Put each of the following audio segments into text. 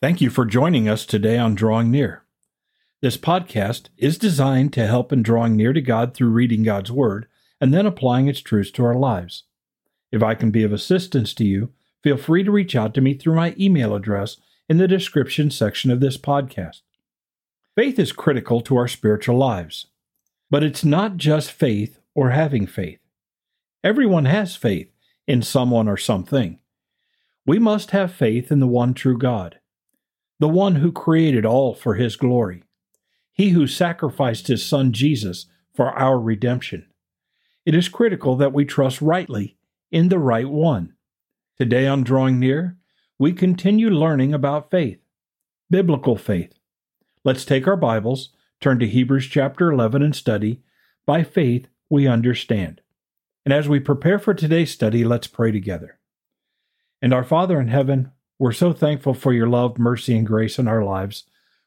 Thank you for joining us today on Drawing Near. This podcast is designed to help in drawing near to God through reading God's Word and then applying its truths to our lives. If I can be of assistance to you, feel free to reach out to me through my email address in the description section of this podcast. Faith is critical to our spiritual lives, but it's not just faith or having faith. Everyone has faith in someone or something. We must have faith in the one true God the one who created all for his glory, he who sacrificed his son Jesus for our redemption. It is critical that we trust rightly in the right one. Today on Drawing Near, we continue learning about faith, biblical faith. Let's take our Bibles, turn to Hebrews chapter 11 and study, By Faith We Understand. And as we prepare for today's study, let's pray together. And our Father in heaven, we're so thankful for your love, mercy, and grace in our lives.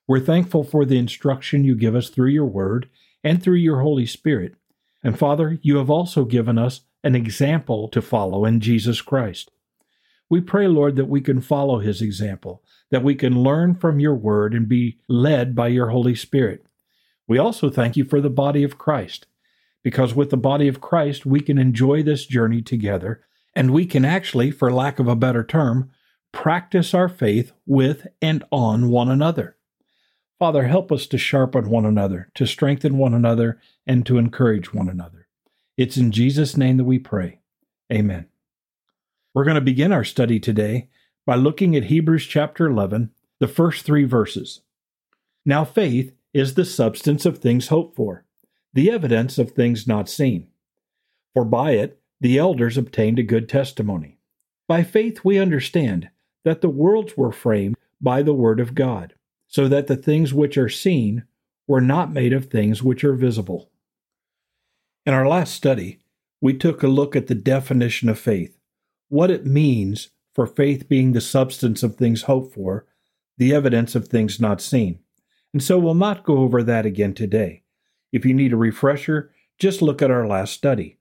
We're thankful for the instruction you give us through your word and through your Holy Spirit. And Father, you have also given us an example to follow in Jesus Christ. We pray, Lord, that we can follow his example, that we can learn from your word and be led by your Holy Spirit. We also thank you for the body of Christ, because with the body of Christ, we can enjoy this journey together, and we can actually, for lack of a better term, practice our faith with and on one another. Father, help us to sharpen one another, to strengthen one another, and to encourage one another. It's in Jesus' name that we pray. Amen. We're going to begin our study today by looking at Hebrews chapter 11, the first three verses. Now, faith is the substance of things hoped for, the evidence of things not seen. For by it the elders obtained a good testimony. By faith we understand that the worlds were framed by the Word of God, so that the things which are seen were not made of things which are visible. In our last study, we took a look at the definition of faith, what it means for faith being the substance of things hoped for, the evidence of things not seen. And so we'll not go over that again today. If you need a refresher, just look at our last study.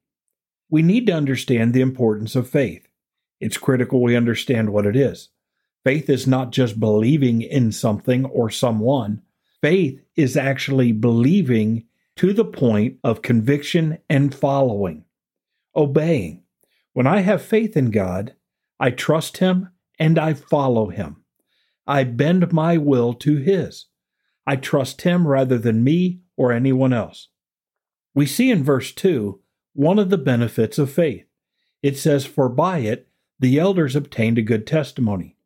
We need to understand the importance of faith. It's critical we understand what it is. Faith is not just believing in something or someone. Faith is actually believing to the point of conviction and following, obeying. When I have faith in God, I trust Him and I follow Him. I bend my will to His. I trust Him rather than me or anyone else. We see in verse 2 one of the benefits of faith. It says, For by it the elders obtained a good testimony.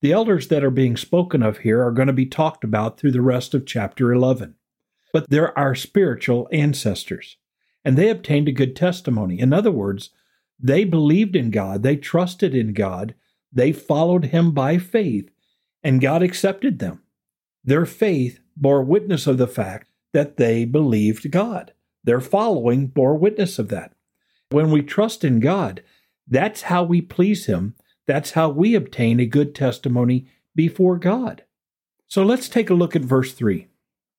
The elders that are being spoken of here are going to be talked about through the rest of chapter 11. But they're our spiritual ancestors, and they obtained a good testimony. In other words, they believed in God, they trusted in God, they followed Him by faith, and God accepted them. Their faith bore witness of the fact that they believed God. Their following bore witness of that. When we trust in God, that's how we please Him. That's how we obtain a good testimony before God. So let's take a look at verse 3.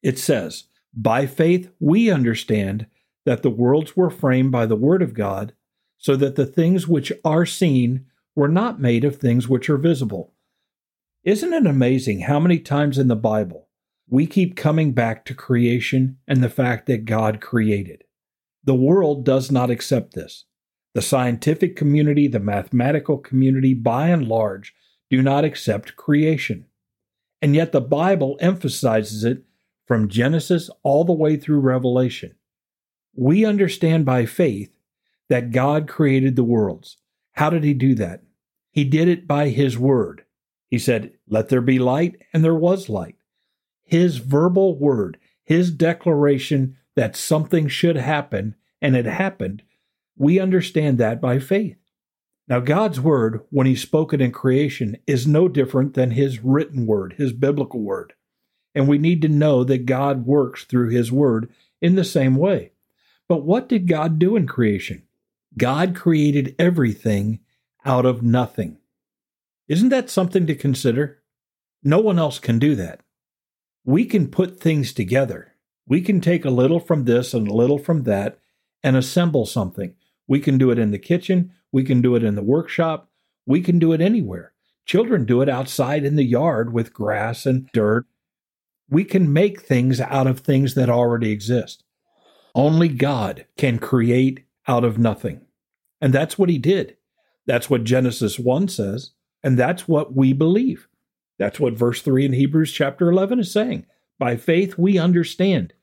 It says, By faith we understand that the worlds were framed by the Word of God, so that the things which are seen were not made of things which are visible. Isn't it amazing how many times in the Bible we keep coming back to creation and the fact that God created? The world does not accept this. The scientific community, the mathematical community, by and large, do not accept creation. And yet the Bible emphasizes it from Genesis all the way through Revelation. We understand by faith that God created the worlds. How did he do that? He did it by his word. He said, Let there be light, and there was light. His verbal word, his declaration that something should happen, and it happened, we understand that by faith. Now, God's word, when He's spoken in creation, is no different than His written word, His biblical word. And we need to know that God works through His word in the same way. But what did God do in creation? God created everything out of nothing. Isn't that something to consider? No one else can do that. We can put things together. We can take a little from this and a little from that and assemble something. We can do it in the kitchen. We can do it in the workshop. We can do it anywhere. Children do it outside in the yard with grass and dirt. We can make things out of things that already exist. Only God can create out of nothing. And that's what he did. That's what Genesis 1 says. And that's what we believe. That's what verse 3 in Hebrews chapter 11 is saying. By faith, we understand.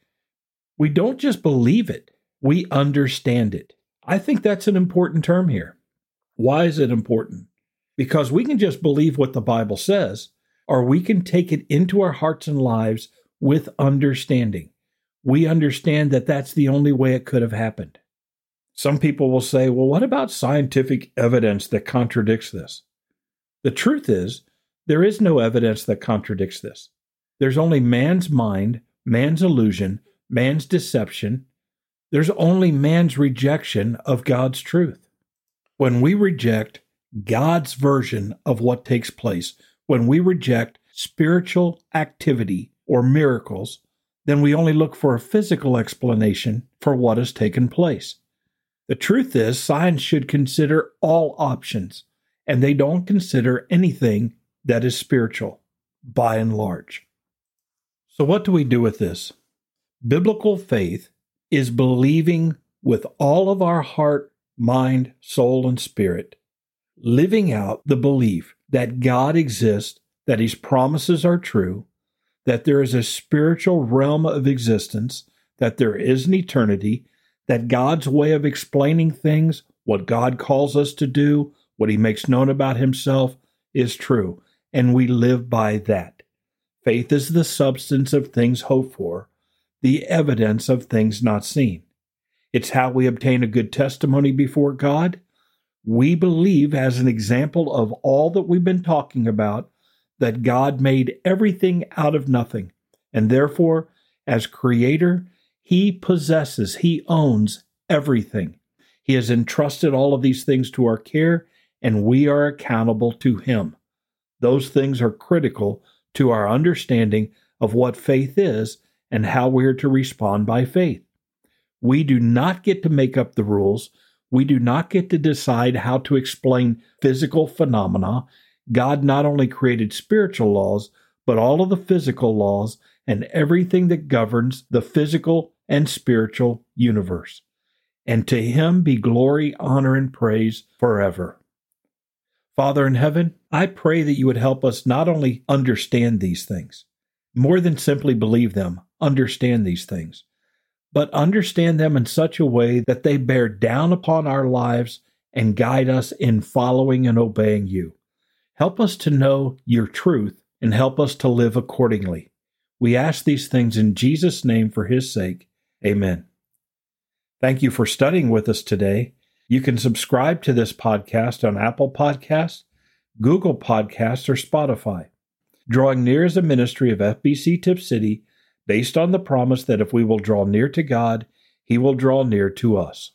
We don't just believe it, we understand it. I think that's an important term here. Why is it important? Because we can just believe what the Bible says, or we can take it into our hearts and lives with understanding. We understand that that's the only way it could have happened. Some people will say, well, what about scientific evidence that contradicts this? The truth is, there is no evidence that contradicts this. There's only man's mind, man's illusion, man's deception. There's only man's rejection of God's truth. When we reject God's version of what takes place, when we reject spiritual activity or miracles, then we only look for a physical explanation for what has taken place. The truth is, science should consider all options, and they don't consider anything that is spiritual, by and large. So, what do we do with this? Biblical faith is believing with all of our heart, mind, soul, and spirit, living out the belief that God exists, that His promises are true, that there is a spiritual realm of existence, that there is an eternity, that God's way of explaining things, what God calls us to do, what he makes known about himself, is true, and we live by that. Faith is the substance of things hoped for, the evidence of things not seen. It's how we obtain a good testimony before God. We believe, as an example of all that we've been talking about, that God made everything out of nothing, and therefore, as creator, he possesses, He owns everything. He has entrusted all of these things to our care, and we are accountable to Him. Those things are critical to our understanding of what faith is and how we are to respond by faith. We do not get to make up the rules. We do not get to decide how to explain physical phenomena. God not only created spiritual laws, but all of the physical laws and everything that governs the physical and spiritual universe. And to him be glory, honor, and praise forever. Father in heaven, I pray that you would help us not only understand these things, more than simply believe them, understand these things, but understand them in such a way that they bear down upon our lives and guide us in following and obeying you. Help us to know your truth and help us to live accordingly. We ask these things in Jesus' name for his sake. Amen. Thank you for studying with us today. You can subscribe to this podcast on Apple Podcasts, Google Podcasts, or Spotify. Drawing Near is a ministry of FBC Tipp City based on the promise that if we will draw near to God, He will draw near to us.